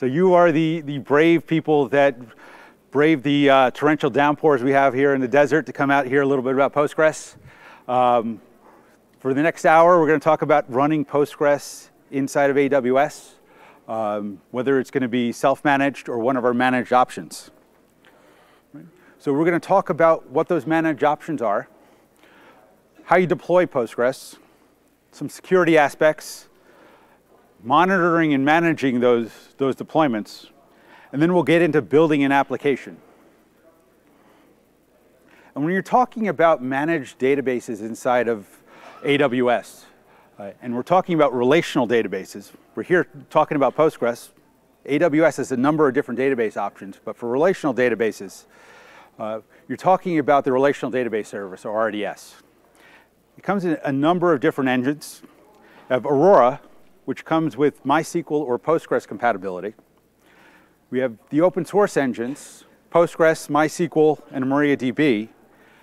So you are the, the brave people that brave the uh, torrential downpours we have here in the desert to come out here a little bit about Postgres. Um, for the next hour, we're going to talk about running Postgres inside of AWS, um, whether it's going to be self-managed or one of our managed options. So we're going to talk about what those managed options are, how you deploy Postgres, some security aspects, monitoring and managing those, those deployments, and then we'll get into building an application. And when you're talking about managed databases inside of AWS, uh, and we're talking about relational databases, we're here talking about Postgres. AWS has a number of different database options, but for relational databases, uh, you're talking about the Relational Database Service, or RDS. It comes in a number of different engines. Have Aurora, which comes with MySQL or Postgres compatibility. We have the open source engines, Postgres, MySQL, and MariaDB.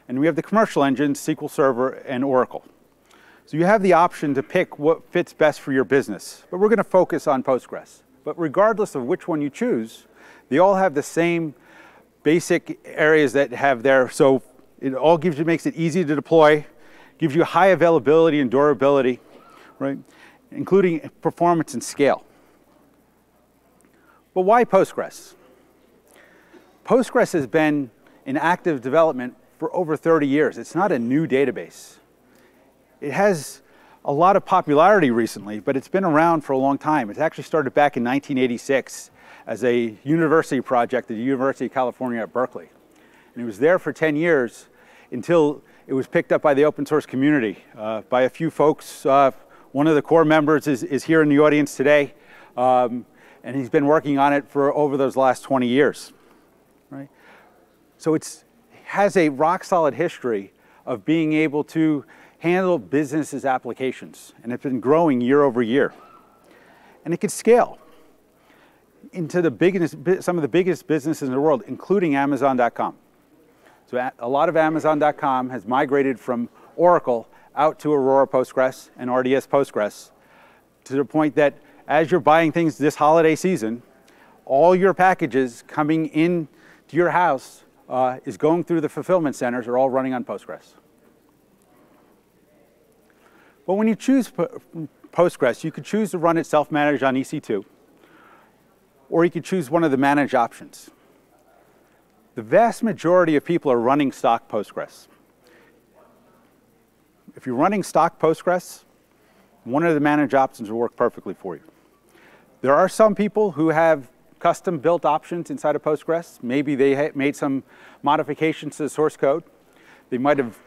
And we have the commercial engines, SQL Server and Oracle. So you have the option to pick what fits best for your business. But we're going to focus on Postgres. But regardless of which one you choose, they all have the same basic areas that have there. So it all gives you, makes it easy to deploy, gives you high availability and durability, right? Including performance and scale. But why Postgres? Postgres has been in active development for over 30 years. It's not a new database. It has a lot of popularity recently, but it's been around for a long time. It actually started back in 1986 as a university project at the University of California at Berkeley. And it was there for 10 years until it was picked up by the open source community, uh, by a few folks uh, one of the core members is, is here in the audience today, um, and he's been working on it for over those last 20 years. Right? So it has a rock solid history of being able to handle businesses' applications, and it's been growing year over year. And it can scale into the biggest, some of the biggest businesses in the world, including Amazon.com. So a lot of Amazon.com has migrated from Oracle out to Aurora Postgres and RDS Postgres to the point that as you're buying things this holiday season, all your packages coming in to your house uh, is going through the fulfillment centers are all running on Postgres. But when you choose Postgres, you could choose to run it self-managed on EC2, or you could choose one of the managed options. The vast majority of people are running stock Postgres. If you're running stock Postgres, one of the managed options will work perfectly for you. There are some people who have custom built options inside of Postgres. Maybe they made some modifications to the source code. They might have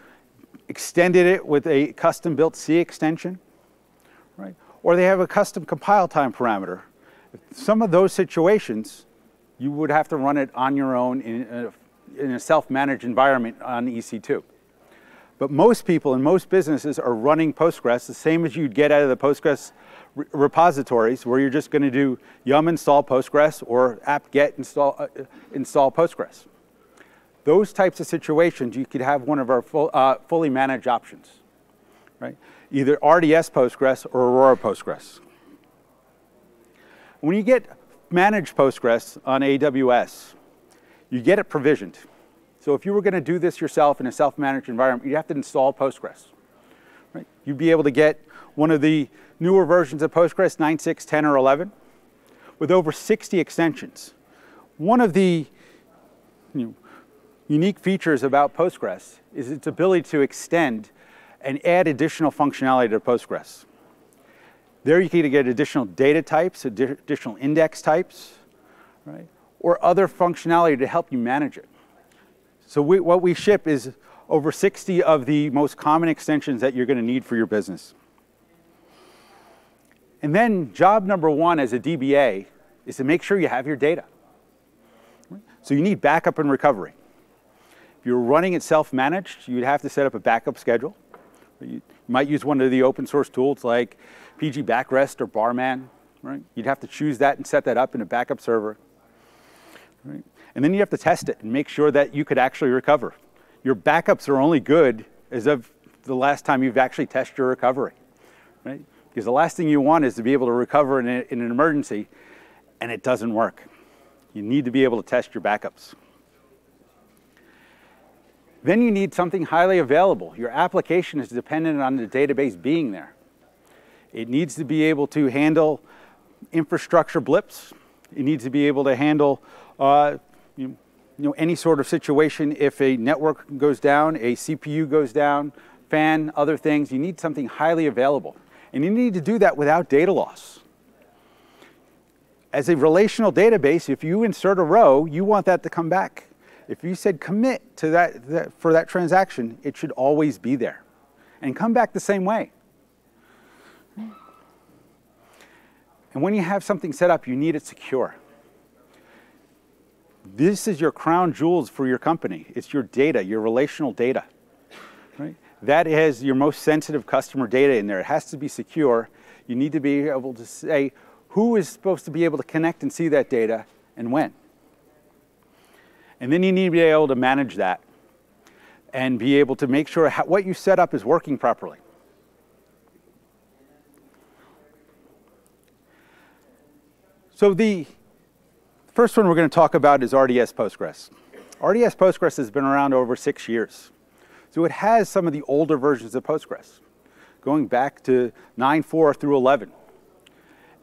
extended it with a custom built C extension, right? Or they have a custom compile time parameter. Some of those situations, you would have to run it on your own in a, in a self-managed environment on EC2. But most people and most businesses are running Postgres the same as you'd get out of the Postgres re repositories where you're just going to do yum install Postgres or apt-get install, uh, install Postgres. Those types of situations, you could have one of our full, uh, fully managed options, right? Either RDS Postgres or Aurora Postgres. When you get managed Postgres on AWS, you get it provisioned. So if you were going to do this yourself in a self-managed environment, you'd have to install Postgres. Right? You'd be able to get one of the newer versions of Postgres, 9.6, 10, or 11, with over 60 extensions. One of the you know, unique features about Postgres is its ability to extend and add additional functionality to Postgres. There you can get additional data types, additional index types, right? or other functionality to help you manage it. So we, what we ship is over 60 of the most common extensions that you're going to need for your business. And then job number one as a DBA is to make sure you have your data. So you need backup and recovery. If you're running it self-managed, you'd have to set up a backup schedule. You might use one of the open source tools like PG Backrest or Barman. Right? You'd have to choose that and set that up in a backup server. Right? And then you have to test it and make sure that you could actually recover. Your backups are only good as of the last time you've actually tested your recovery, right? Because the last thing you want is to be able to recover in, a, in an emergency and it doesn't work. You need to be able to test your backups. Then you need something highly available. Your application is dependent on the database being there. It needs to be able to handle infrastructure blips. It needs to be able to handle uh, you, know, any sort of situation if a network goes down, a CPU goes down, fan, other things. You need something highly available. And you need to do that without data loss. As a relational database, if you insert a row, you want that to come back. If you said commit to that, that, for that transaction, it should always be there and come back the same way. And when you have something set up, you need it secure. This is your crown jewels for your company. It's your data, your relational data. Right? That has your most sensitive customer data in there. It has to be secure. You need to be able to say who is supposed to be able to connect and see that data and when. And then you need to be able to manage that and be able to make sure what you set up is working properly. So the first one we're going to talk about is RDS Postgres. RDS Postgres has been around over six years. So it has some of the older versions of Postgres, going back to 9.4 through 11.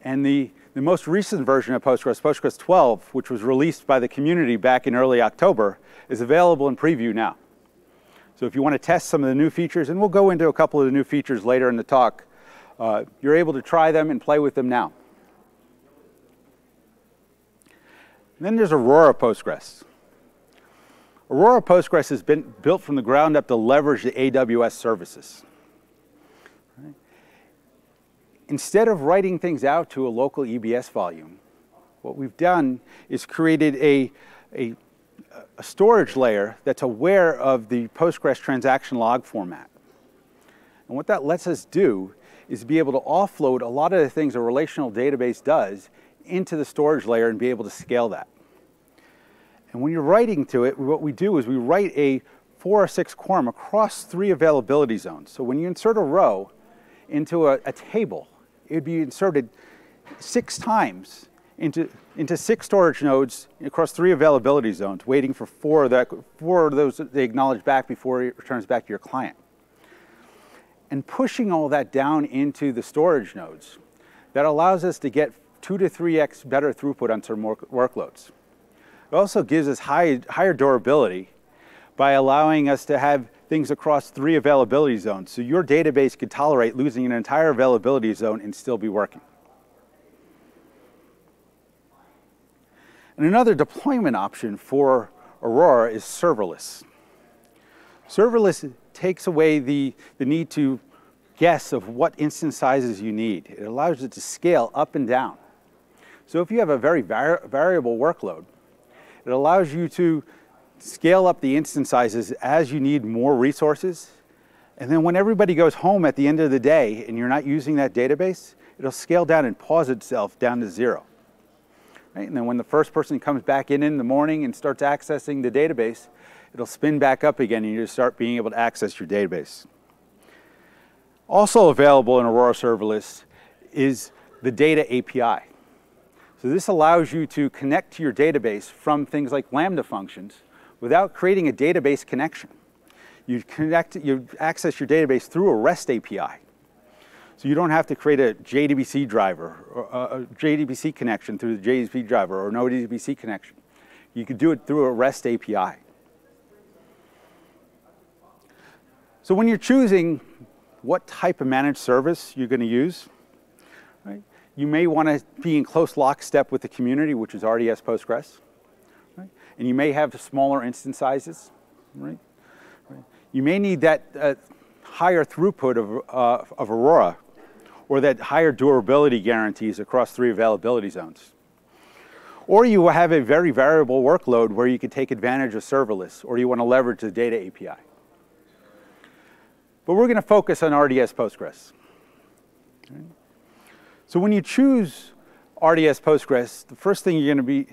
And the the most recent version of Postgres, Postgres 12, which was released by the community back in early October, is available in preview now. So if you want to test some of the new features, and we'll go into a couple of the new features later in the talk, uh, you're able to try them and play with them now. And then there's Aurora Postgres. Aurora Postgres has been built from the ground up to leverage the AWS services instead of writing things out to a local EBS volume, what we've done is created a, a, a, storage layer that's aware of the Postgres transaction log format. And what that lets us do is be able to offload a lot of the things a relational database does into the storage layer and be able to scale that. And when you're writing to it, what we do is we write a four or six quorum across three availability zones. So when you insert a row into a, a table, it would be inserted six times into, into six storage nodes across three availability zones, waiting for four of, that, four of those they acknowledge back before it returns back to your client. And pushing all that down into the storage nodes, that allows us to get two to three X better throughput on certain workloads. It also gives us high, higher durability by allowing us to have things across three availability zones. So your database could tolerate losing an entire availability zone and still be working. And another deployment option for Aurora is serverless. Serverless takes away the, the need to guess of what instance sizes you need. It allows it to scale up and down. So if you have a very var variable workload, it allows you to scale up the instance sizes as you need more resources. And then when everybody goes home at the end of the day and you're not using that database, it'll scale down and pause itself down to zero. Right? And then when the first person comes back in in the morning and starts accessing the database, it'll spin back up again and you start being able to access your database. Also available in Aurora Serverless is the data API. So this allows you to connect to your database from things like Lambda functions without creating a database connection. You connect, you access your database through a REST API. So you don't have to create a JDBC driver, or uh, a JDBC connection through the JDBC driver or no JDBC connection. You could do it through a REST API. So when you're choosing what type of managed service you're going to use, you may want to be in close lockstep with the community, which is RDS Postgres and you may have smaller instance sizes, right? right. You may need that uh, higher throughput of, uh, of Aurora or that higher durability guarantees across three availability zones. Or you have a very variable workload where you can take advantage of serverless, or you want to leverage the data API. But we're going to focus on RDS Postgres. So when you choose RDS Postgres, the first thing you're going to be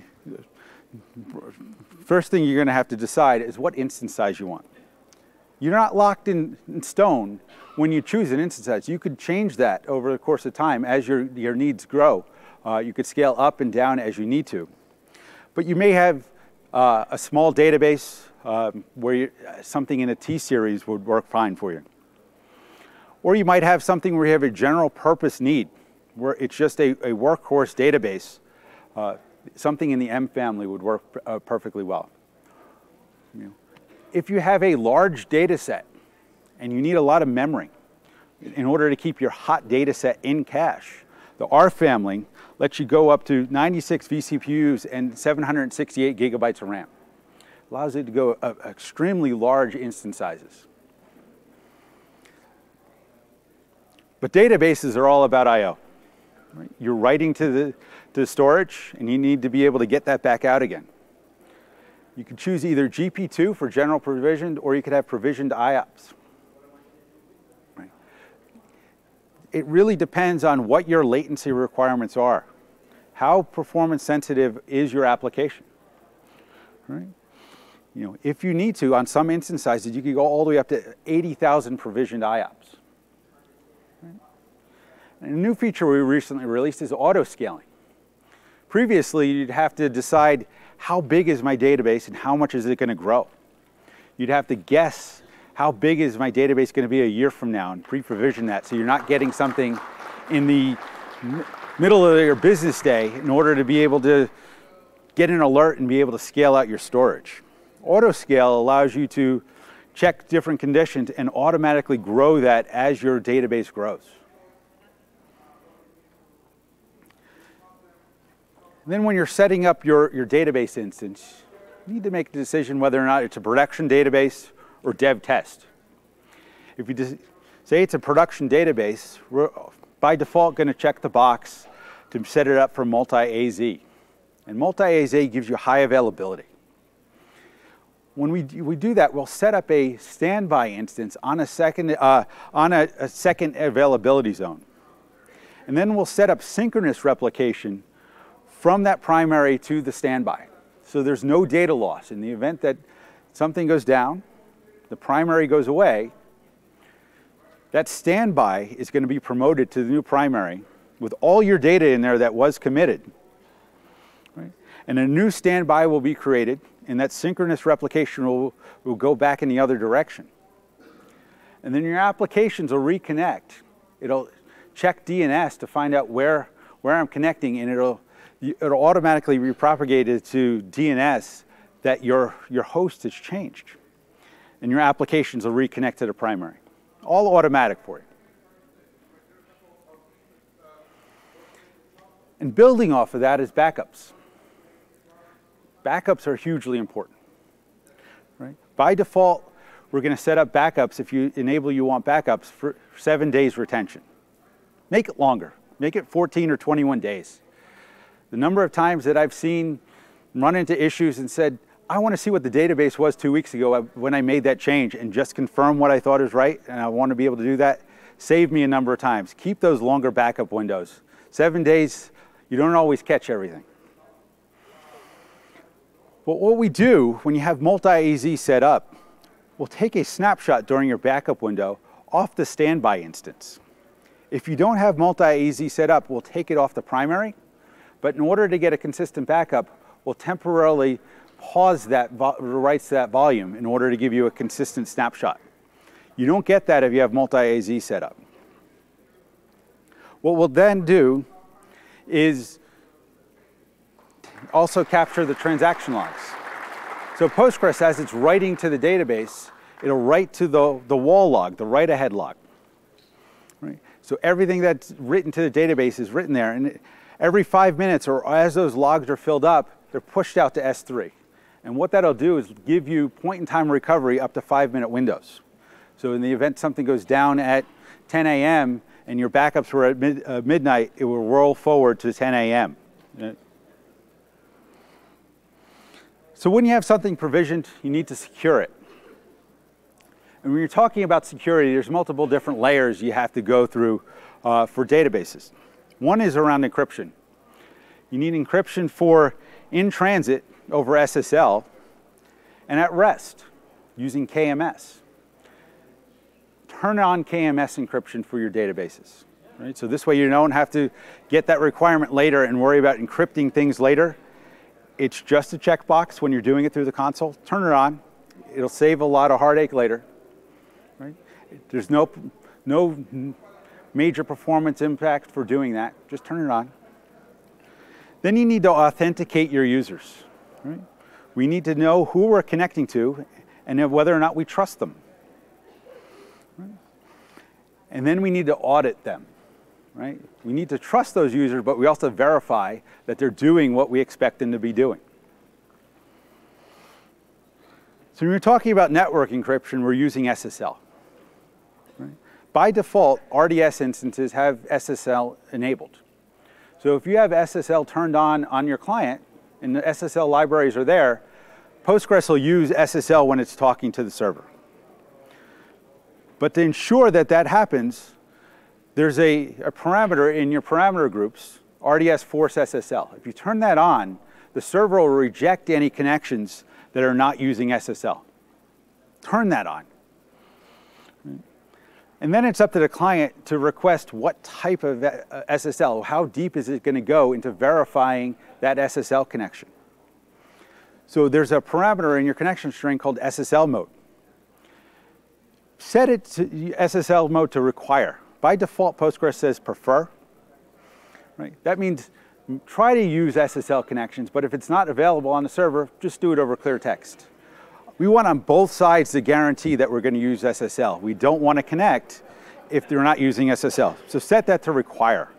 first thing you're going to have to decide is what instance size you want. You're not locked in, in, stone when you choose an instance size. You could change that over the course of time as your, your needs grow Uh, you could scale up and down as you need to. But you may have uh, a small database um, where you, something in a T-series would work fine for you. Or you might have something where you have a general purpose need, where it's just a, a workhorse database. Uh, something in the M family would work uh, perfectly well. You know, if you have a large data set and you need a lot of memory in order to keep your hot data set in cache, the R family lets you go up to 96 vCPUs and 768 gigabytes of RAM. Allows it to go uh, extremely large instance sizes. But databases are all about I.O. Right? You're writing to the, to the storage, and you need to be able to get that back out again. You can choose either GP2 for general provisioned, or you could have provisioned IOPS. Right? It really depends on what your latency requirements are. How performance sensitive is your application? Right? You know, if you need to, on some instance sizes, you could go all the way up to 80,000 provisioned IOPS. And a new feature we recently released is auto scaling. Previously, you'd have to decide how big is my database and how much is it going to grow. You'd have to guess how big is my database going to be a year from now and pre-provision that so you're not getting something in the middle of your business day in order to be able to get an alert and be able to scale out your storage. Auto scale allows you to check different conditions and automatically grow that as your database grows. And then when you're setting up your, your database instance, you need to make a decision whether or not it's a production database or dev test. If you say it's a production database, we're by default going to check the box to set it up for multi-AZ. And multi-AZ gives you high availability. When we, we do that, we'll set up a standby instance on a second, uh, on a, a second availability zone. And then we'll set up synchronous replication from that primary to the standby. So there's no data loss. In the event that something goes down, the primary goes away, that standby is going to be promoted to the new primary with all your data in there that was committed. Right? And a new standby will be created, and that synchronous replication will, will go back in the other direction. And then your applications will reconnect. It'll check DNS to find out where, where I'm connecting, and it'll it'll automatically be propagated to DNS that your, your host has changed. And your applications will reconnect to the primary. All automatic for you. And building off of that is backups. Backups are hugely important. Right? By default, we're going to set up backups if you enable you want backups for seven days retention. Make it longer. Make it 14 or 21 days. The number of times that I've seen run into issues and said, I want to see what the database was two weeks ago uh, when I made that change and just confirm what I thought is right, and I want to be able to do that, saved me a number of times. Keep those longer backup windows. Seven days, you don't always catch everything. But what we do when you have multi-AZ set up, we'll take a snapshot during your backup window off the standby instance. If you don't have multi-AZ set up, we'll take it off the primary but in order to get a consistent backup, we'll temporarily pause that writes that volume in order to give you a consistent snapshot. You don't get that if you have multi-AZ set up. What we'll then do is also capture the transaction logs. So Postgres, as it's writing to the database, it'll write to the, the WAL log, the write ahead log. Right? So everything that's written to the database is written there. And every five minutes or as those logs are filled up, they're pushed out to S3. And what that'll do is give you point in time recovery up to five minute windows. So in the event something goes down at 10 a.m. and your backups were at mid, uh, midnight, it will roll forward to 10 a.m. So when you have something provisioned, you need to secure it. And when you're talking about security, there's multiple different layers you have to go through uh, for databases. One is around encryption. You need encryption for in transit over SSL and at rest using KMS. Turn on KMS encryption for your databases. Right? So this way you don't have to get that requirement later and worry about encrypting things later. It's just a checkbox when you're doing it through the console. Turn it on. It'll save a lot of heartache later. Right? There's no, no major performance impact for doing that. Just turn it on. Then you need to authenticate your users. Right? We need to know who we're connecting to and whether or not we trust them. Right? And then we need to audit them. Right? We need to trust those users, but we also verify that they're doing what we expect them to be doing. So when we're talking about network encryption, we're using SSL. By default, RDS instances have SSL enabled. So if you have SSL turned on on your client, and the SSL libraries are there, Postgres will use SSL when it's talking to the server. But to ensure that that happens, there's a, a parameter in your parameter groups, RDS force SSL. If you turn that on, the server will reject any connections that are not using SSL. Turn that on. And then it's up to the client to request what type of uh, SSL, how deep is it going to go into verifying that SSL connection. So there's a parameter in your connection string called SSL mode. Set it to SSL mode to require. By default, Postgres says prefer. Right? That means try to use SSL connections, but if it's not available on the server, just do it over clear text. We want on both sides to guarantee that we're going to use SSL. We don't want to connect if they're not using SSL. So set that to require.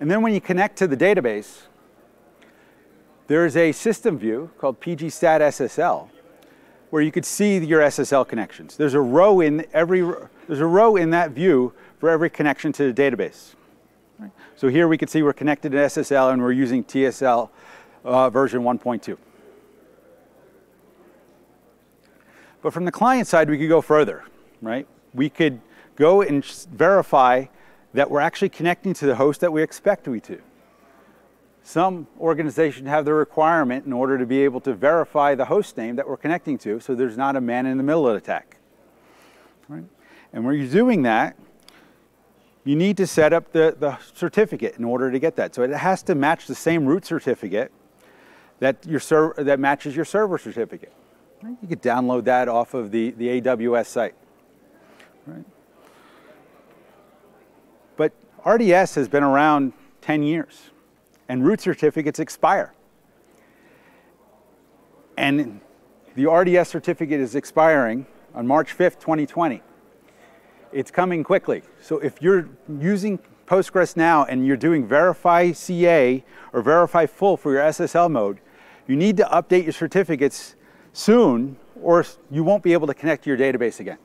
And then when you connect to the database, there's a system view called pgstat SSL where you could see your SSL connections. There's a row in every there's a row in that view for every connection to the database. So here we can see we're connected to SSL and we're using TSL uh, version 1.2. But from the client side, we could go further, right? We could go and verify that we're actually connecting to the host that we expect we to. Some organizations have the requirement in order to be able to verify the host name that we're connecting to so there's not a man in the middle attack. Right? And when you're doing that, you need to set up the, the certificate in order to get that. So it has to match the same root certificate that, your server, that matches your server certificate. Right? You could download that off of the, the AWS site. Right? But RDS has been around 10 years, and root certificates expire. And the RDS certificate is expiring on March 5th, 2020. It's coming quickly. So if you're using Postgres now and you're doing verify CA or verify full for your SSL mode, you need to update your certificates soon or you won't be able to connect to your database again.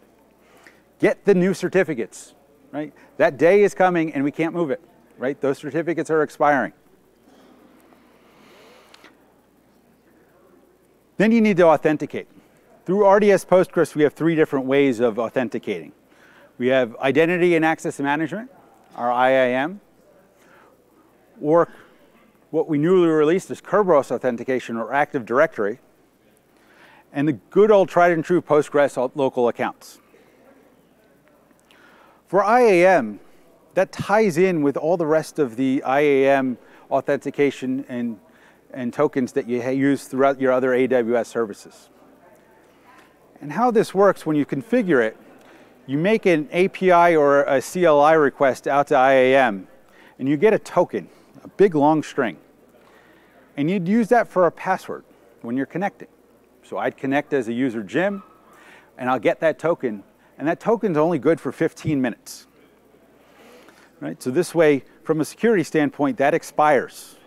Get the new certificates, right? That day is coming and we can't move it, right? Those certificates are expiring. Then you need to authenticate. Through RDS Postgres, we have three different ways of authenticating. We have identity and access management, our IAM, or what we newly released is Kerberos authentication or Active Directory, and the good old tried and true Postgres local accounts. For IAM, that ties in with all the rest of the IAM authentication and, and tokens that you use throughout your other AWS services. And how this works when you configure it, you make an API or a CLI request out to IAM, and you get a token a big long string. And you'd use that for a password when you're connecting. So I'd connect as a user Jim, and I'll get that token, and that token's only good for 15 minutes. Right? So this way, from a security standpoint, that expires.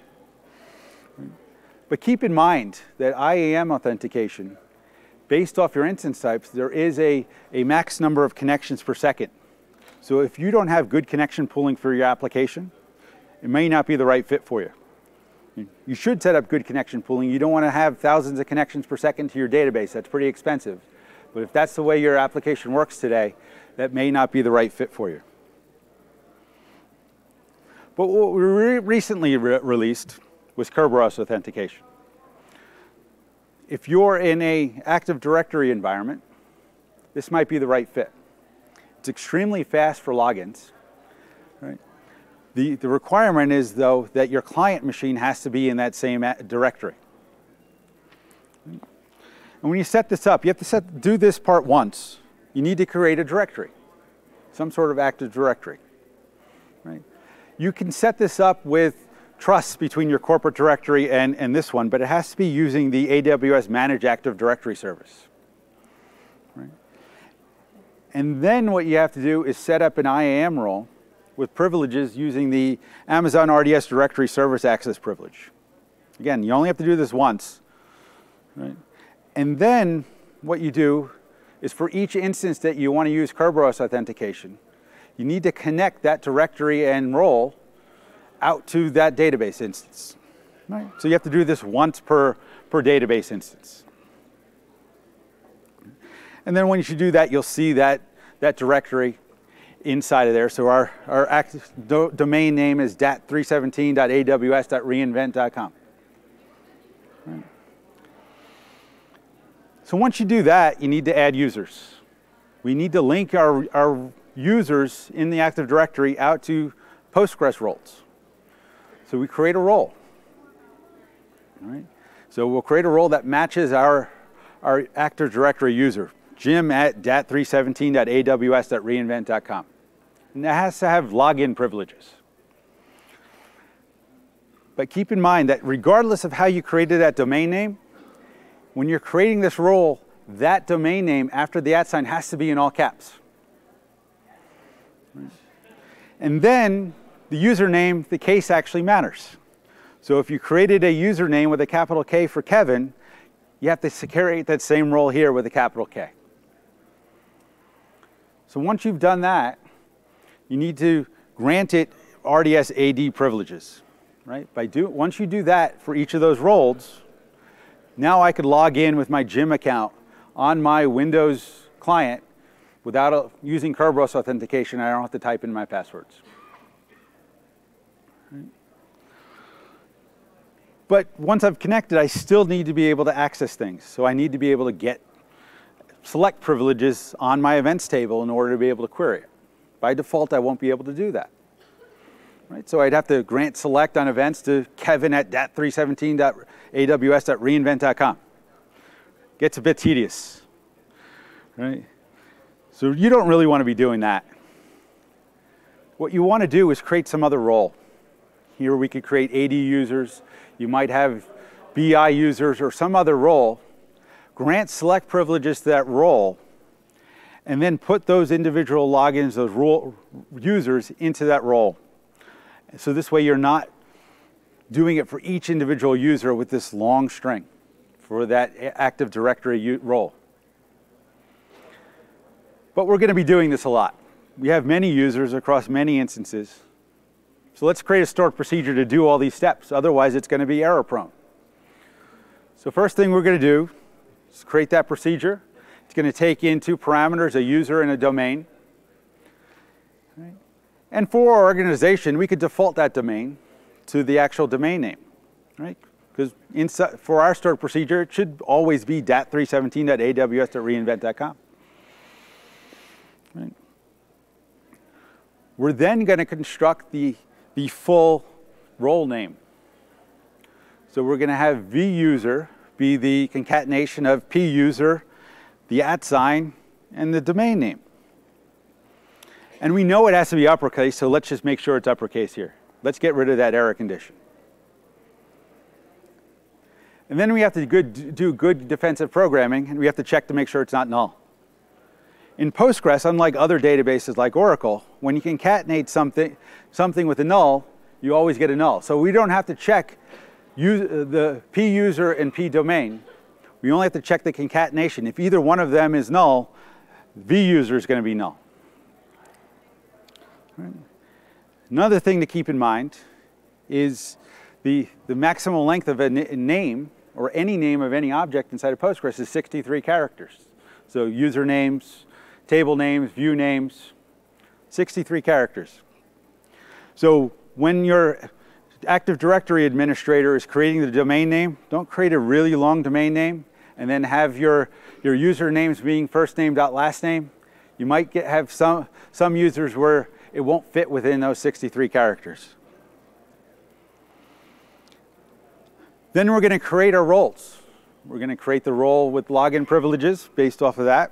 But keep in mind that IAM authentication, based off your instance types, there is a, a max number of connections per second. So if you don't have good connection pooling for your application, it may not be the right fit for you. You should set up good connection pooling. You don't want to have thousands of connections per second to your database. That's pretty expensive. But if that's the way your application works today, that may not be the right fit for you. But what we re recently re released was Kerberos authentication. If you're in a Active Directory environment, this might be the right fit. It's extremely fast for logins. Right? The, the requirement is, though, that your client machine has to be in that same directory. And when you set this up, you have to set, do this part once. You need to create a directory, some sort of active directory. Right? You can set this up with trust between your corporate directory and, and this one, but it has to be using the AWS Manage Active Directory service. Right? And then what you have to do is set up an IAM role with privileges using the Amazon RDS Directory Service Access privilege. Again, you only have to do this once. Right? And then what you do is for each instance that you want to use Kerberos authentication, you need to connect that directory and role out to that database instance. Right? So you have to do this once per, per database instance. And then when you do that, you'll see that, that directory inside of there. So our, our active do, domain name is dat317.aws.reinvent.com. Right. So once you do that, you need to add users. We need to link our, our users in the Active Directory out to Postgres roles. So we create a role. All right? So we'll create a role that matches our, our Active Directory user, jim at dat317.aws.reinvent.com. And it has to have login privileges. But keep in mind that regardless of how you created that domain name, when you're creating this role, that domain name after the at sign has to be in all caps. And then the username, the case actually matters. So if you created a username with a capital K for Kevin, you have to create that same role here with a capital K. So once you've done that, you need to grant it RDS AD privileges, right? By do, once you do that for each of those roles, now I could log in with my Jim account on my Windows client without a, using Kerberos authentication. I don't have to type in my passwords. But once I've connected, I still need to be able to access things. So I need to be able to get select privileges on my events table in order to be able to query it. By default, I won't be able to do that. Right? So I'd have to grant select on events to kevin at dat317.aws.reinvent.com. Gets a bit tedious. Right? So you don't really want to be doing that. What you want to do is create some other role. Here we could create AD users. You might have BI users or some other role. Grant select privileges to that role and then put those individual logins, those role users into that role. So this way you're not doing it for each individual user with this long string for that Active Directory role. But we're going to be doing this a lot. We have many users across many instances. So let's create a stored procedure to do all these steps. Otherwise, it's going to be error prone. So first thing we're going to do is create that procedure. It's going to take in two parameters, a user and a domain. Right? And for our organization, we could default that domain to the actual domain name, right? Because for our stored procedure, it should always be dat317.aws.reinvent.com. Right? We're then going to construct the, the full role name. So we're going to have vuser be the concatenation of puser the at sign, and the domain name. And we know it has to be uppercase, so let's just make sure it's uppercase here. Let's get rid of that error condition. And then we have to good, do good defensive programming, and we have to check to make sure it's not null. In Postgres, unlike other databases like Oracle, when you concatenate something, something with a null, you always get a null. So we don't have to check uh, the p user and p domain we only have to check the concatenation. If either one of them is null, vuser is going to be null. Another thing to keep in mind is the, the maximum length of a name or any name of any object inside of Postgres is 63 characters. So usernames, table names, view names, 63 characters. So when your Active Directory administrator is creating the domain name, don't create a really long domain name and then have your, your usernames being first name dot last name, You might get, have some, some users where it won't fit within those 63 characters. Then we're going to create our roles. We're going to create the role with login privileges based off of that,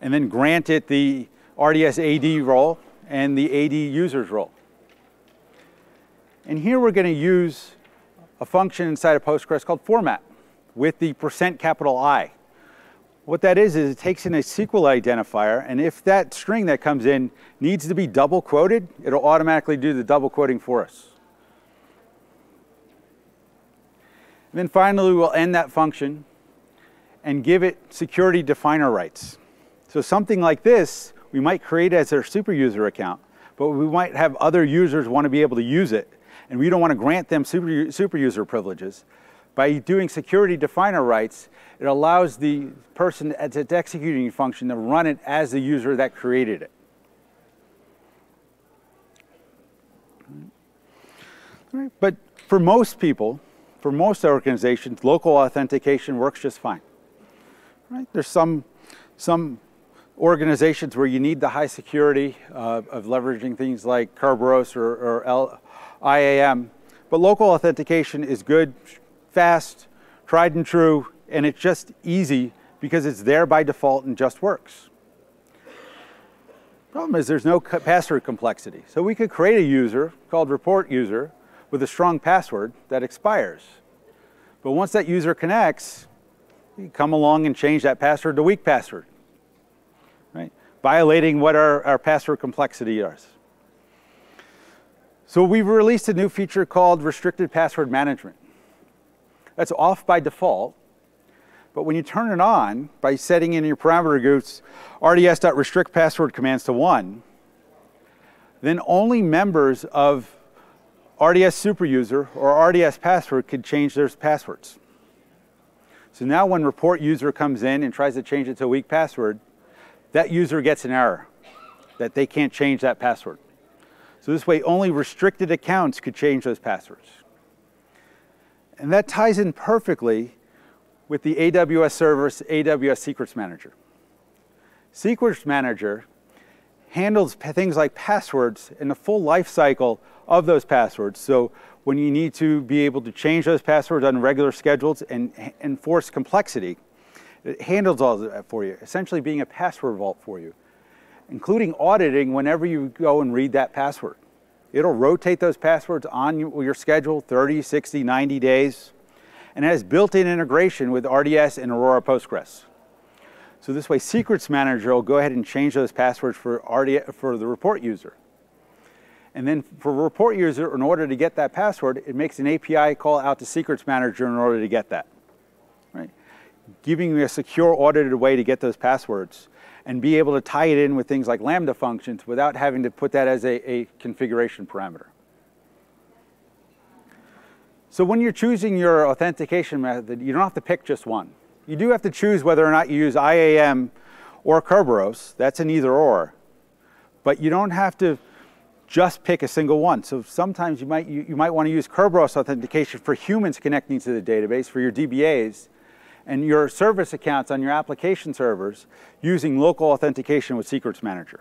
and then grant it the RDS AD role and the AD users role. And here we're going to use a function inside of Postgres called format with the percent capital I. What that is, is it takes in a SQL identifier, and if that string that comes in needs to be double quoted, it'll automatically do the double quoting for us. And then finally, we'll end that function and give it security definer rights. So something like this, we might create as our super user account, but we might have other users want to be able to use it, and we don't want to grant them super, super user privileges. By doing security definer rights, it allows the person that's executing the function to run it as the user that created it. But for most people, for most organizations, local authentication works just fine. Right? There's some, some organizations where you need the high security uh, of leveraging things like Kerberos or, or IAM, but local authentication is good, fast, tried and true, and it's just easy because it's there by default and just works. Problem is there's no password complexity. So we could create a user called report user with a strong password that expires. But once that user connects, you come along and change that password to weak password, right? Violating what our, our password complexity is. So we've released a new feature called restricted password management. That's off by default. But when you turn it on by setting in your parameter groups rds.restrict password commands to one, then only members of RDS superuser or RDS password could change their passwords. So now when report user comes in and tries to change it to a weak password, that user gets an error that they can't change that password. So this way only restricted accounts could change those passwords. And that ties in perfectly with the AWS Service AWS Secrets Manager. Secrets Manager handles things like passwords and the full life cycle of those passwords. So when you need to be able to change those passwords on regular schedules and enforce complexity, it handles all of that for you, essentially being a password vault for you, including auditing whenever you go and read that password. It'll rotate those passwords on your schedule 30, 60, 90 days, and it has built-in integration with RDS and Aurora Postgres. So this way, Secrets Manager will go ahead and change those passwords for, RDS, for the report user. And then for report user, in order to get that password, it makes an API call out to Secrets Manager in order to get that, right? Giving you a secure audited way to get those passwords and be able to tie it in with things like Lambda functions without having to put that as a, a configuration parameter. So when you're choosing your authentication method, you don't have to pick just one. You do have to choose whether or not you use IAM or Kerberos. That's an either or. But you don't have to just pick a single one. So sometimes you might, you, you might want to use Kerberos authentication for humans connecting to the database, for your DBAs, and your service accounts on your application servers using local authentication with Secrets Manager.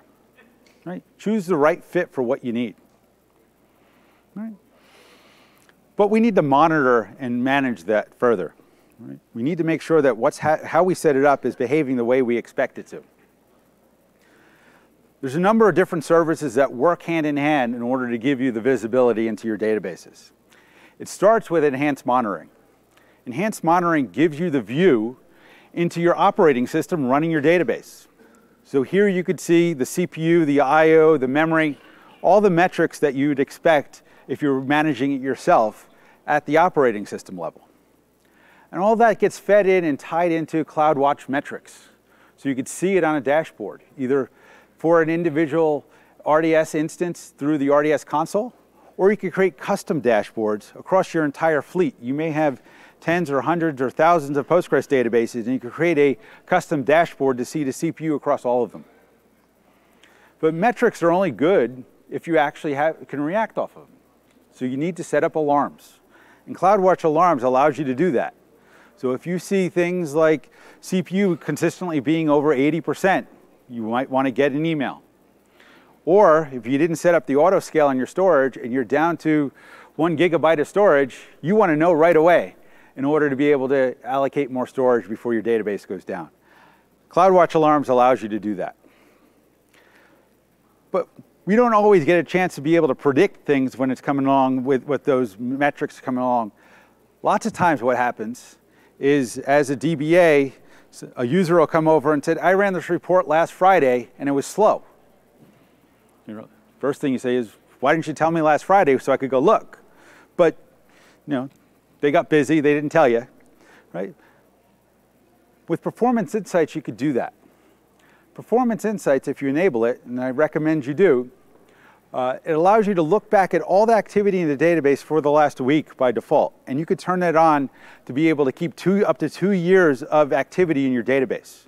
Right? Choose the right fit for what you need. Right? But we need to monitor and manage that further. Right? We need to make sure that what's how we set it up is behaving the way we expect it to. There's a number of different services that work hand in hand in order to give you the visibility into your databases. It starts with enhanced monitoring. Enhanced monitoring gives you the view into your operating system running your database. So here you could see the CPU, the I.O., the memory, all the metrics that you'd expect if you're managing it yourself at the operating system level. And all that gets fed in and tied into CloudWatch metrics. So you could see it on a dashboard, either for an individual RDS instance through the RDS console, or you could create custom dashboards across your entire fleet. You may have tens or hundreds or thousands of Postgres databases, and you can create a custom dashboard to see the CPU across all of them. But metrics are only good if you actually have, can react off of them. So you need to set up alarms. And CloudWatch Alarms allows you to do that. So if you see things like CPU consistently being over 80%, you might want to get an email. Or if you didn't set up the auto scale on your storage and you're down to one gigabyte of storage, you want to know right away in order to be able to allocate more storage before your database goes down. CloudWatch Alarms allows you to do that. But we don't always get a chance to be able to predict things when it's coming along with, with those metrics coming along. Lots of times what happens is as a DBA, a user will come over and said, I ran this report last Friday and it was slow. You know, first thing you say is, why didn't you tell me last Friday so I could go look? But, you know, they got busy, they didn't tell you, right? With Performance Insights, you could do that. Performance Insights, if you enable it, and I recommend you do, uh, it allows you to look back at all the activity in the database for the last week by default. And you could turn that on to be able to keep two, up to two years of activity in your database.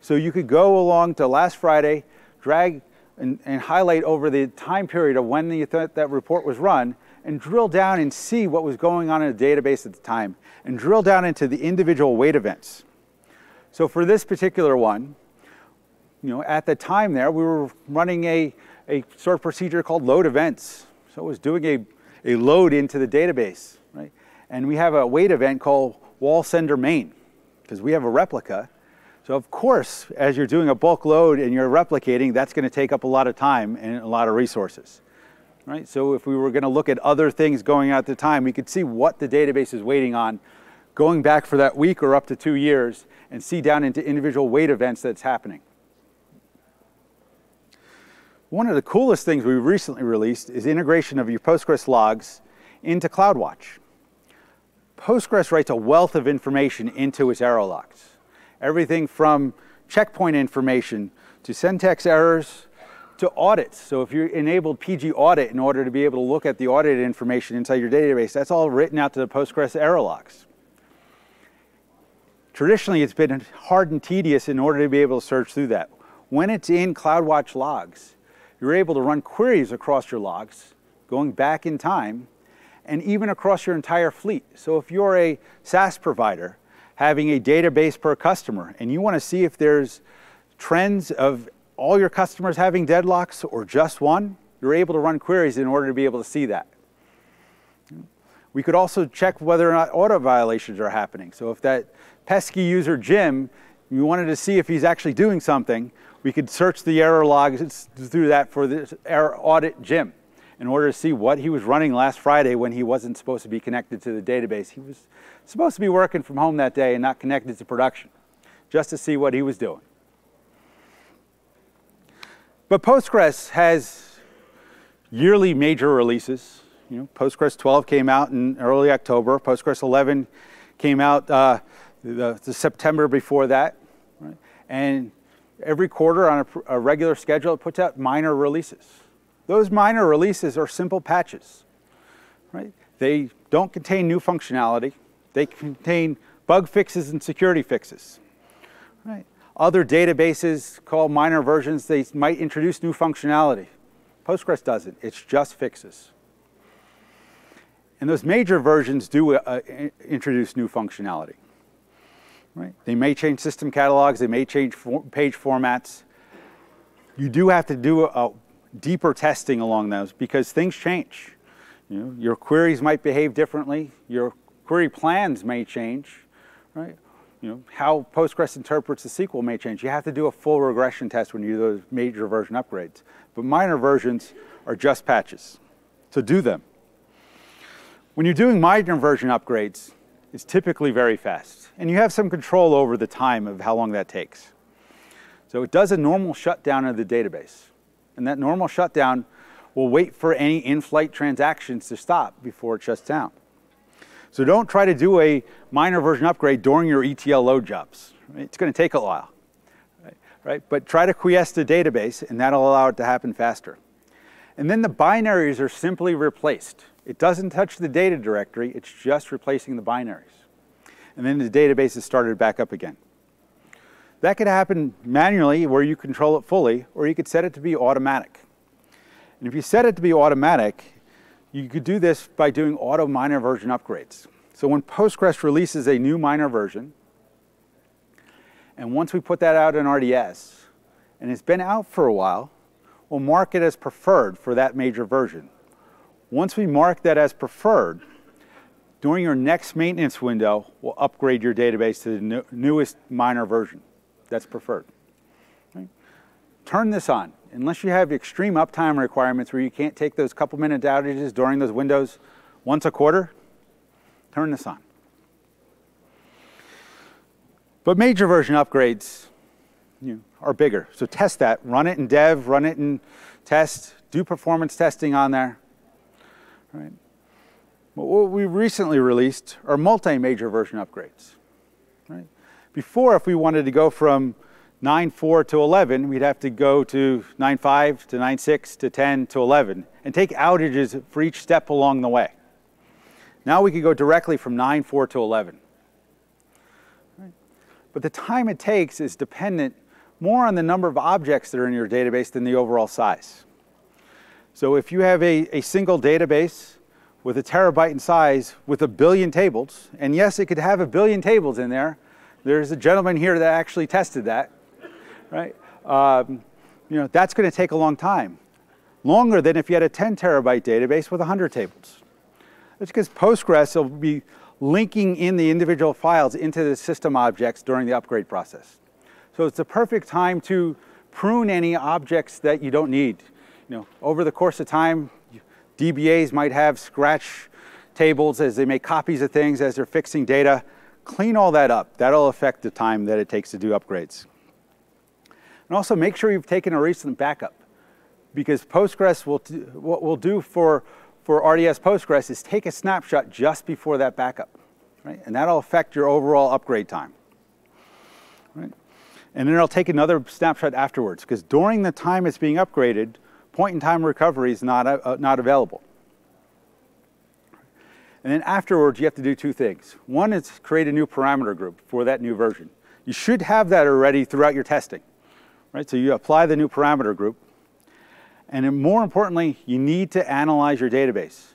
So you could go along to last Friday, drag and, and highlight over the time period of when the, that report was run, and drill down and see what was going on in the database at the time, and drill down into the individual wait events. So for this particular one, you know, at the time there, we were running a, a stored procedure called load events. So it was doing a, a load into the database, right? And we have a wait event called WAL sender main, because we have a replica. So of course, as you're doing a bulk load and you're replicating, that's going to take up a lot of time and a lot of resources. Right? So if we were going to look at other things going at the time, we could see what the database is waiting on, going back for that week or up to two years, and see down into individual wait events that's happening. One of the coolest things we recently released is integration of your Postgres logs into CloudWatch. Postgres writes a wealth of information into its error logs. Everything from checkpoint information to syntax errors to audits. So if you enabled pgAudit in order to be able to look at the audit information inside your database, that's all written out to the Postgres error logs. Traditionally, it's been hard and tedious in order to be able to search through that. When it's in CloudWatch logs, you're able to run queries across your logs, going back in time, and even across your entire fleet. So if you're a SaaS provider having a database per customer and you want to see if there's trends of all your customers having deadlocks or just one, you're able to run queries in order to be able to see that. We could also check whether or not audit violations are happening. So if that pesky user Jim, you wanted to see if he's actually doing something, we could search the error logs through that for this error audit Jim in order to see what he was running last Friday when he wasn't supposed to be connected to the database. He was supposed to be working from home that day and not connected to production, just to see what he was doing. But Postgres has yearly major releases. You know, Postgres 12 came out in early October. Postgres 11 came out uh, the, the September before that. Right? And every quarter on a, a regular schedule, it puts out minor releases. Those minor releases are simple patches, right? They don't contain new functionality. They contain bug fixes and security fixes, right? Other databases called minor versions, they might introduce new functionality. Postgres doesn't, it's just fixes. And those major versions do uh, introduce new functionality. Right? They may change system catalogs, they may change for page formats. You do have to do a, a deeper testing along those because things change. You know, your queries might behave differently, your query plans may change, right? You know, how Postgres interprets the SQL may change. You have to do a full regression test when you do those major version upgrades. But minor versions are just patches. So do them. When you're doing minor version upgrades, it's typically very fast and you have some control over the time of how long that takes. So it does a normal shutdown of the database. And that normal shutdown will wait for any in-flight transactions to stop before it shuts down. So don't try to do a minor version upgrade during your ETL load jobs. It's going to take a while. Right? But try to quiesce the database, and that'll allow it to happen faster. And then the binaries are simply replaced. It doesn't touch the data directory, it's just replacing the binaries and then the database is started back up again. That could happen manually where you control it fully, or you could set it to be automatic. And if you set it to be automatic, you could do this by doing auto minor version upgrades. So when Postgres releases a new minor version, and once we put that out in RDS, and it's been out for a while, we'll mark it as preferred for that major version. Once we mark that as preferred, during your next maintenance window, we'll upgrade your database to the new, newest minor version that's preferred. Right? Turn this on. Unless you have extreme uptime requirements where you can't take those couple minute outages during those windows once a quarter, turn this on. But major version upgrades you know, are bigger. So test that. Run it in dev, run it in test, do performance testing on there. Right. But what we recently released are multi-major version upgrades. Right. Before, if we wanted to go from 9.4 to 11, we'd have to go to 9.5 to 9.6 to 10 to 11 and take outages for each step along the way. Now we could go directly from 9.4 to 11. But the time it takes is dependent more on the number of objects that are in your database than the overall size. So if you have a, a single database with a terabyte in size with a billion tables, and yes, it could have a billion tables in there. There's a gentleman here that actually tested that, right? Um, you know, that's going to take a long time. Longer than if you had a 10 terabyte database with 100 tables. That's because Postgres will be linking in the individual files into the system objects during the upgrade process. So it's the perfect time to prune any objects that you don't need. You know, over the course of time, DBAs might have scratch tables as they make copies of things, as they're fixing data. Clean all that up. That'll affect the time that it takes to do upgrades. And also make sure you've taken a recent backup because Postgres will, what we'll do for, for RDS Postgres is take a snapshot just before that backup, right? And that'll affect your overall upgrade time, right? And then it'll take another snapshot afterwards because during the time it's being upgraded, point-in-time recovery is not, uh, not available. And then afterwards, you have to do two things. One is create a new parameter group for that new version. You should have that already throughout your testing, right? So you apply the new parameter group. And more importantly, you need to analyze your database.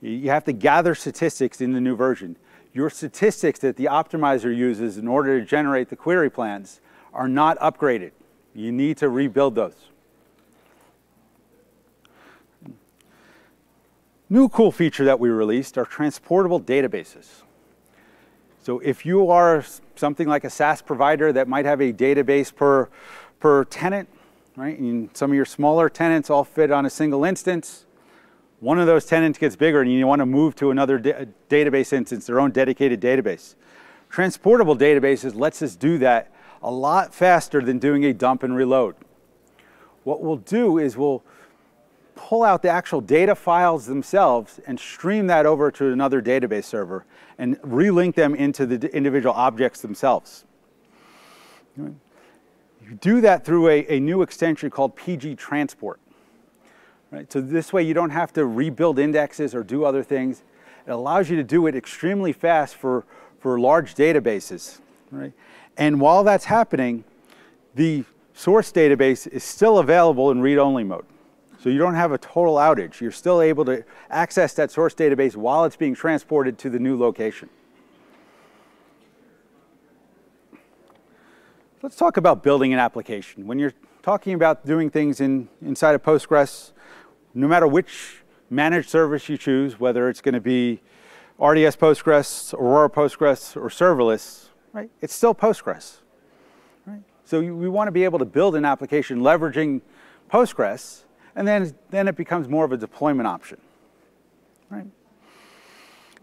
You have to gather statistics in the new version. Your statistics that the optimizer uses in order to generate the query plans are not upgraded. You need to rebuild those. New cool feature that we released are transportable databases. So if you are something like a SaaS provider that might have a database per, per tenant, right? And some of your smaller tenants all fit on a single instance. One of those tenants gets bigger and you want to move to another database instance, their own dedicated database. Transportable databases lets us do that a lot faster than doing a dump and reload. What we'll do is we'll pull out the actual data files themselves and stream that over to another database server and relink them into the individual objects themselves. Do that through a, a new extension called pg_transport. Right? So this way you don't have to rebuild indexes or do other things. It allows you to do it extremely fast for, for large databases. Right? And while that's happening, the source database is still available in read-only mode. So you don't have a total outage. You're still able to access that source database while it's being transported to the new location. Let's talk about building an application. When you're talking about doing things in, inside of Postgres, no matter which managed service you choose, whether it's going to be RDS Postgres, Aurora Postgres, or serverless, right? It's still Postgres, right? So we want to be able to build an application leveraging Postgres and then, then it becomes more of a deployment option, right?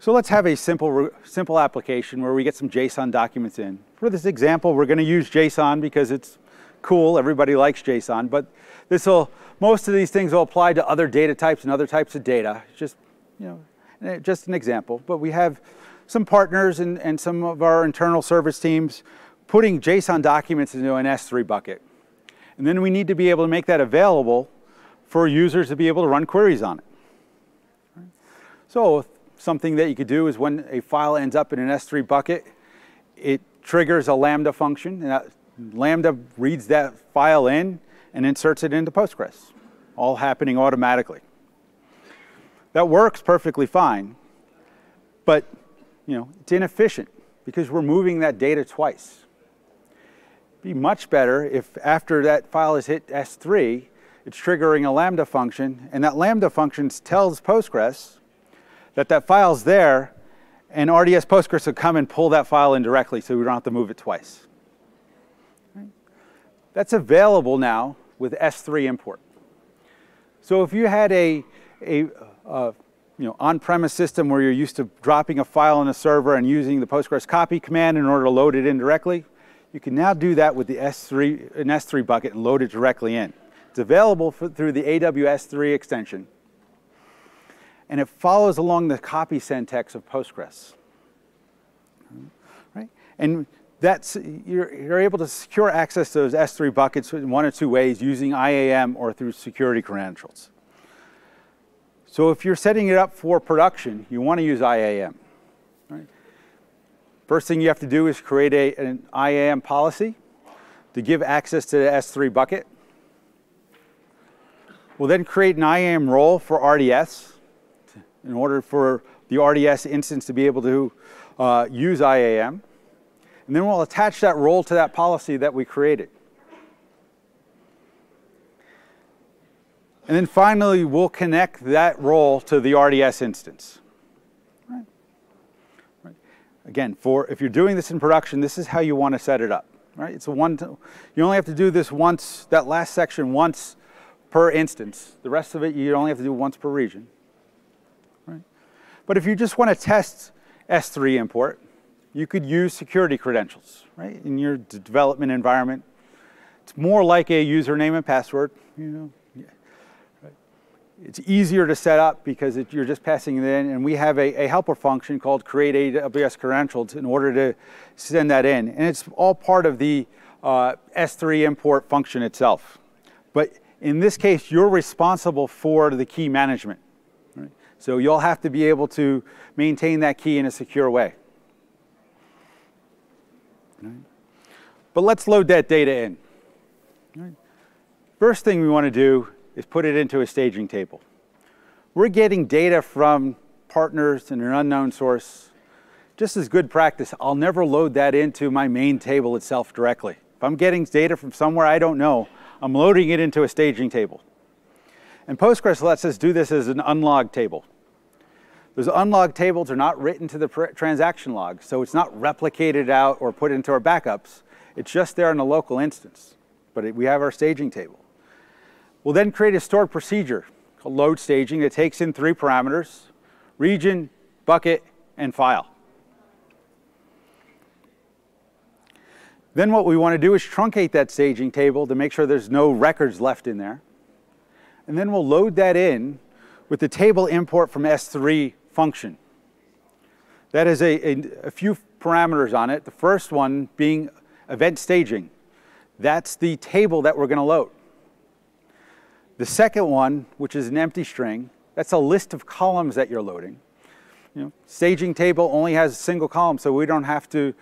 So let's have a simple, simple application where we get some JSON documents in. For this example, we're gonna use JSON because it's cool, everybody likes JSON, but this will, most of these things will apply to other data types and other types of data, just, you know, eh, just an example. But we have some partners and, and some of our internal service teams putting JSON documents into an S3 bucket. And then we need to be able to make that available for users to be able to run queries on it. So something that you could do is when a file ends up in an S3 bucket, it triggers a Lambda function, and that Lambda reads that file in and inserts it into Postgres, all happening automatically. That works perfectly fine, but you know, it's inefficient because we're moving that data twice. It'd be much better if after that file is hit S3, it's triggering a Lambda function, and that Lambda function tells Postgres that that file's there, and RDS Postgres will come and pull that file in directly so we don't have to move it twice. That's available now with S3 import. So if you had a, a uh, you know, on-premise system where you're used to dropping a file on a server and using the Postgres copy command in order to load it in directly, you can now do that with the S3, an S3 bucket and load it directly in. It's available for, through the aws_s3 extension. And it follows along the copy syntax of Postgres. Right? And that's, you're, you're able to secure access to those S3 buckets in one or two ways using IAM or through security credentials. So if you're setting it up for production, you want to use IAM. Right? First thing you have to do is create a, an IAM policy to give access to the S3 bucket. We'll then create an IAM role for RDS in order for the RDS instance to be able to uh, use IAM. And then we'll attach that role to that policy that we created. And then finally, we'll connect that role to the RDS instance. Right. Right. Again, for if you're doing this in production, this is how you want to set it up. Right? It's a one. you only have to do this once. That last section once per instance. The rest of it you only have to do once per region. But if you just want to test S3 import, you could use security credentials, right, in your development environment. It's more like a username and password, you know. It's easier to set up because it, you're just passing it in, and we have a, a, helper function called create AWS credentials in order to send that in. And it's all part of the uh, S3 import function itself. But in this case, you're responsible for the key management. So you'll have to be able to maintain that key in a secure way. But let's load that data in. First thing we want to do is put it into a staging table. We're getting data from partners in an unknown source. Just as good practice, I'll never load that into my main table itself directly. If I'm getting data from somewhere I don't know, I'm loading it into a staging table. And Postgres lets us do this as an unlogged table. Those unlogged tables are not written to the transaction log, so it's not replicated out or put into our backups. It's just there in a local instance, but it, we have our staging table. We'll then create a stored procedure called load staging that takes in three parameters, region, bucket, and file. Then what we want to do is truncate that staging table to make sure there's no records left in there. And then we'll load that in with the table import from S3 function. That is a, a, a few parameters on it. The first one being event staging. That's the table that we're going to load. The second one, which is an empty string, that's a list of columns that you're loading. You know, staging table only has a single column, so we don't have to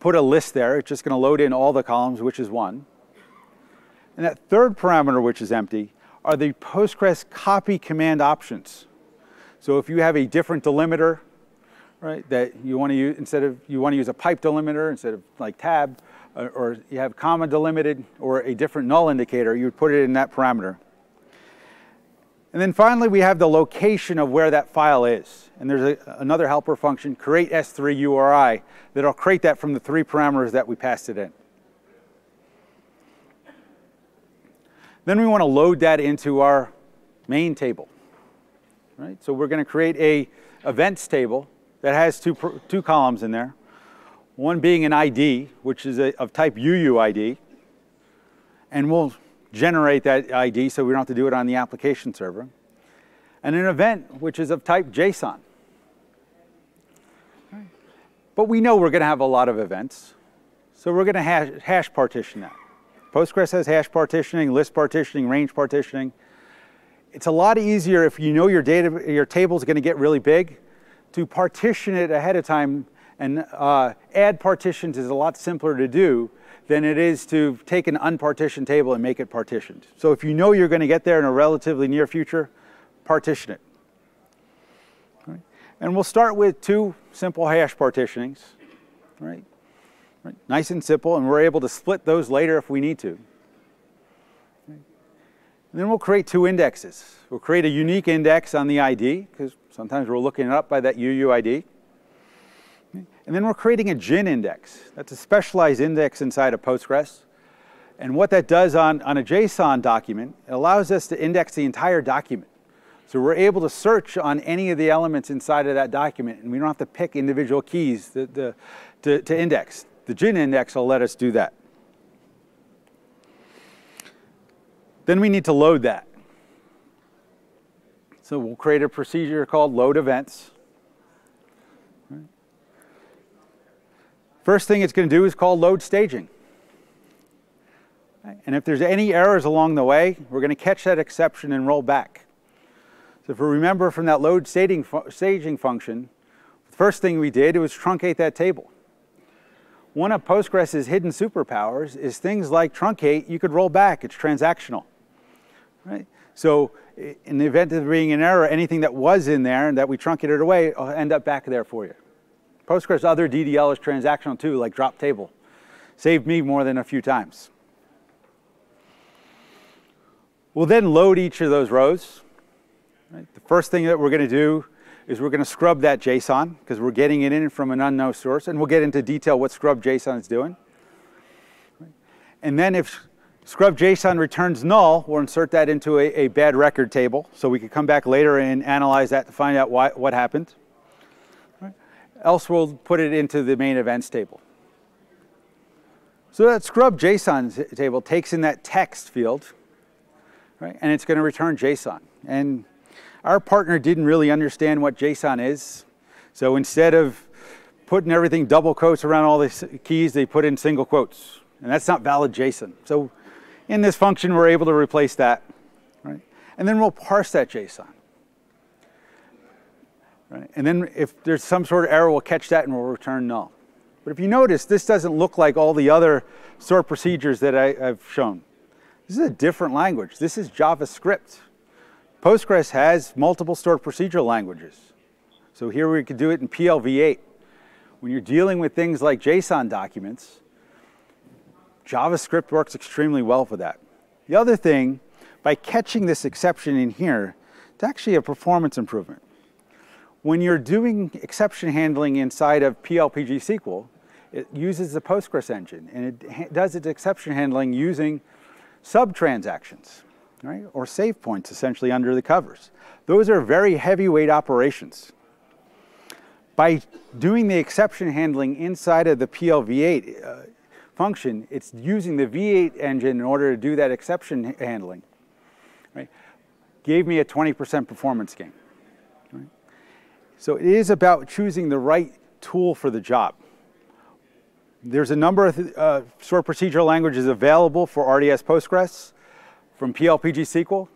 put a list there. It's just going to load in all the columns, which is one. And that third parameter, which is empty, are the Postgres copy command options. So if you have a different delimiter, right, that you want to use, instead of, you want to use a pipe delimiter instead of like tab, or, uh, or you have comma delimited or a different null indicator, you would put it in that parameter. And then finally, we have the location of where that file is. And there's a, another helper function, create S3 URI, that'll create that from the three parameters that we passed it in. Then we want to load that into our main table right? So we're going to create a events table that has two, two columns in there. One being an ID, which is a, of type UUID, and we'll generate that ID so we don't have to do it on the application server. And an event, which is of type JSON. But we know we're going to have a lot of events, so we're going to hash, hash partition that. Postgres has hash partitioning, list partitioning, range partitioning. It's a lot easier if you know your data, your table is going to get really big, to partition it ahead of time. And uh, add partitions is a lot simpler to do than it is to take an unpartitioned table and make it partitioned. So if you know you're going to get there in a relatively near future, partition it. Right. And we'll start with two simple hash partitionings. Right. Right? Nice and simple, and we're able to split those later if we need to. Then we'll create two indexes. We'll create a unique index on the ID, because sometimes we're looking it up by that UUID. And then we're creating a GIN index. That's a specialized index inside of Postgres. And what that does on, on a JSON document, it allows us to index the entire document. So we're able to search on any of the elements inside of that document, and we don't have to pick individual keys to, to, to index. The GIN index will let us do that. Then we need to load that. So we'll create a procedure called load events. First thing it's going to do is call load staging. And if there's any errors along the way, we're going to catch that exception and roll back. So if we remember from that load staging, staging function, the first thing we did was truncate that table. One of Postgres's hidden superpowers is things like truncate, you could roll back, it's transactional. Right? So in the event of being an error, anything that was in there and that we truncated away will end up back there for you. Postgres other DDL is transactional too, like drop table. Saved me more than a few times. We'll then load each of those rows. Right? The first thing that we're going to do is we're going to scrub that JSON because we're getting it in from an unknown source, and we'll get into detail what scrub JSON is doing. And then if scrub JSON returns null, we'll insert that into a, a bad record table so we can come back later and analyze that to find out why, what happened. Else we'll put it into the main events table. So that scrub JSON table takes in that text field, right, and it's going to return JSON. And our partner didn't really understand what JSON is. So instead of putting everything double quotes around all the keys, they put in single quotes. And that's not valid JSON. So in this function, we're able to replace that. Right? And then we'll parse that JSON. Right? And then if there's some sort of error, we'll catch that and we'll return null. But if you notice, this doesn't look like all the other stored procedures that I, have shown. This is a different language. This is JavaScript. Postgres has multiple stored procedural languages. So here we could do it in PLv8. When you're dealing with things like JSON documents, JavaScript works extremely well for that. The other thing, by catching this exception in here, it's actually a performance improvement. When you're doing exception handling inside of PL/pgSQL, it uses the Postgres engine, and it does its exception handling using sub-transactions right? or save points essentially under the covers. Those are very heavyweight operations. By doing the exception handling inside of the PLv8 uh, function, it's using the V8 engine in order to do that exception handling. Right? Gave me a 20% performance gain. So it is about choosing the right tool for the job. There's a number of uh, stored procedural languages available for RDS Postgres from PL/pgSQL,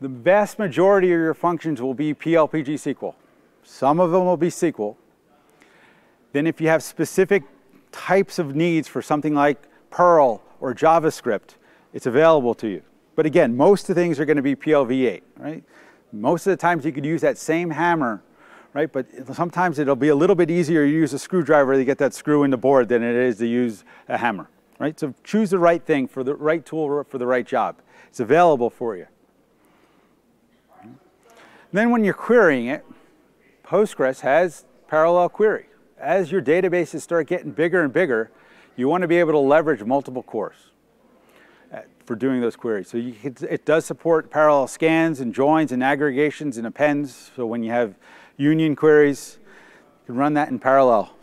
the vast majority of your functions will be PLPG SQL. Some of them will be SQL. Then if you have specific types of needs for something like Perl or JavaScript, it's available to you. But again, most of the things are going to be PLv8, right? Most of the times you could use that same hammer, right? But sometimes it'll be a little bit easier to use a screwdriver to get that screw in the board than it is to use a hammer right? So choose the right thing for the right tool for the right job. It's available for you. Then when you're querying it, Postgres has parallel query. As your databases start getting bigger and bigger, you want to be able to leverage multiple cores uh, for doing those queries. So can, it does support parallel scans and joins and aggregations and appends. So when you have union queries, you can run that in parallel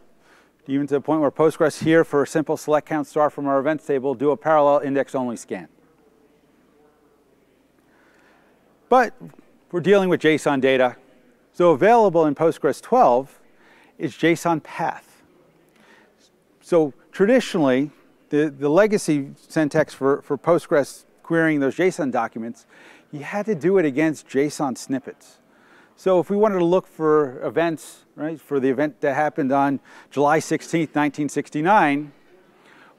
even to the point where Postgres here for a simple select count star from our events table do a parallel index only scan. But we're dealing with JSON data. So available in Postgres 12 is JSON path. So traditionally, the, the legacy syntax for, for Postgres querying those JSON documents, you had to do it against JSON snippets. So if we wanted to look for events, right, for the event that happened on July 16, 1969,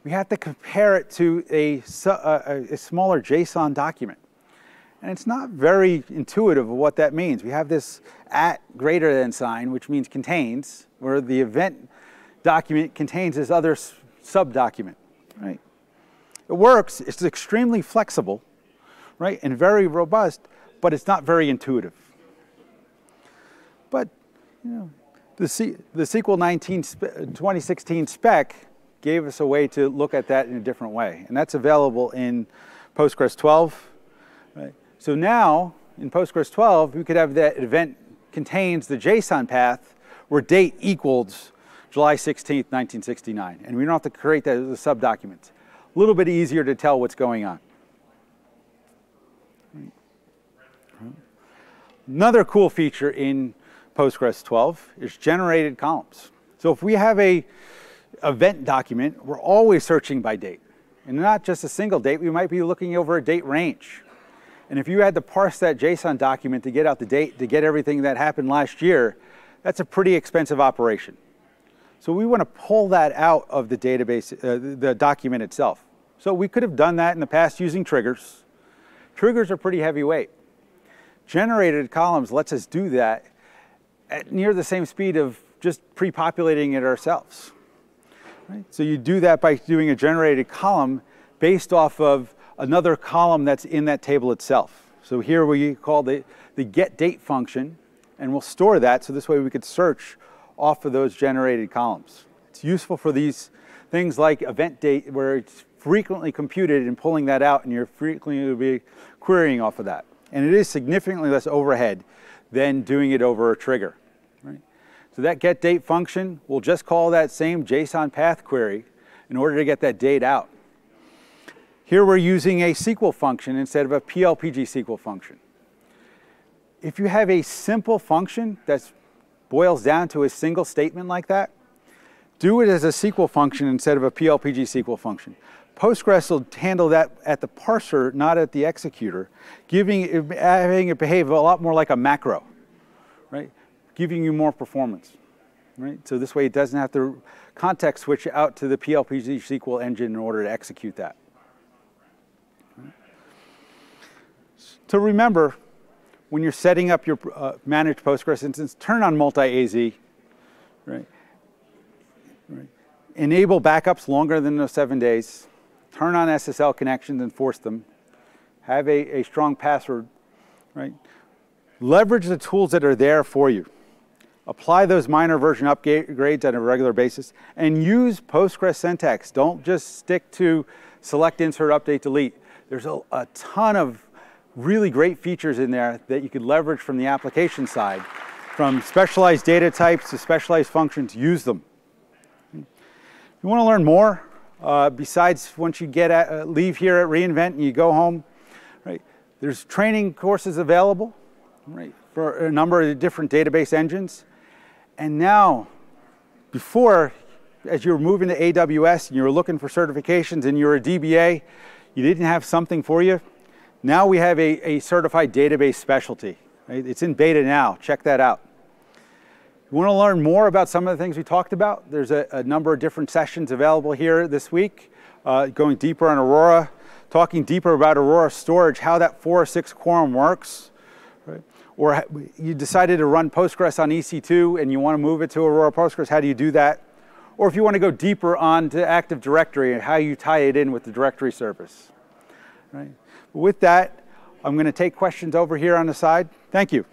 we have to compare it to a, uh, a, a, smaller JSON document. And it's not very intuitive of what that means. We have this at greater than sign, which means contains, where the event document contains this other sub-document, right? It works, it's extremely flexible, right, and very robust, but it's not very intuitive. But, you know, the, the SQL 19 2016 spec gave us a way to look at that in a different way, and that's available in Postgres 12. Right? So now, in Postgres 12, we could have that event contains the JSON path where date equals July 16th, 1969. And we don't have to create that as a subdocument. A little bit easier to tell what's going on. Another cool feature in Postgres 12 is generated columns. So if we have a event document, we're always searching by date. And not just a single date, we might be looking over a date range. And if you had to parse that JSON document to get out the date, to get everything that happened last year, that's a pretty expensive operation. So we want to pull that out of the database, uh, the document itself. So we could have done that in the past using triggers. Triggers are pretty heavyweight. Generated columns lets us do that at near the same speed of just pre-populating it ourselves. Right? So you do that by doing a generated column based off of another column that's in that table itself. So here we call the, the get date function, and we'll store that so this way we could search off of those generated columns. It's useful for these things like event date where it's frequently computed and pulling that out and you're frequently querying off of that. And it is significantly less overhead than doing it over a trigger. So that get date function, we'll just call that same JSON path query in order to get that date out. Here we're using a SQL function instead of a PL/pgSQL function. If you have a simple function that boils down to a single statement like that, do it as a SQL function instead of a PL/pgSQL function. Postgres will handle that at the parser, not at the executor, giving having it behave a lot more like a macro, right? Giving you more performance, right? So this way it doesn't have to context switch out to the PL/pgSQL engine in order to execute that. So remember, when you're setting up your uh, managed Postgres instance, turn on multi-AZ, right? right? Enable backups longer than those seven days. Turn on SSL connections and force them. Have a, a strong password, right? Leverage the tools that are there for you. Apply those minor version upgrades on a regular basis and use Postgres syntax. Don't just stick to select, insert, update, delete. There's a, a ton of really great features in there that you could leverage from the application side. From specialized data types to specialized functions, use them. If you want to learn more, uh, besides once you get at, uh, leave here at re:Invent and you go home, right? There's training courses available, right, for a number of different database engines. And now, before, as you were moving to AWS and you were looking for certifications and you're a DBA, you didn't have something for you, now we have a, a certified database specialty. It's in beta now. Check that out. You want to learn more about some of the things we talked about? There's a, a number of different sessions available here this week, uh, going deeper on Aurora, talking deeper about Aurora storage, how that 406 quorum works. Or you decided to run Postgres on EC2 and you want to move it to Aurora Postgres, how do you do that? Or if you want to go deeper on to Active Directory and how you tie it in with the directory service. Right? With that, I'm going to take questions over here on the side. Thank you.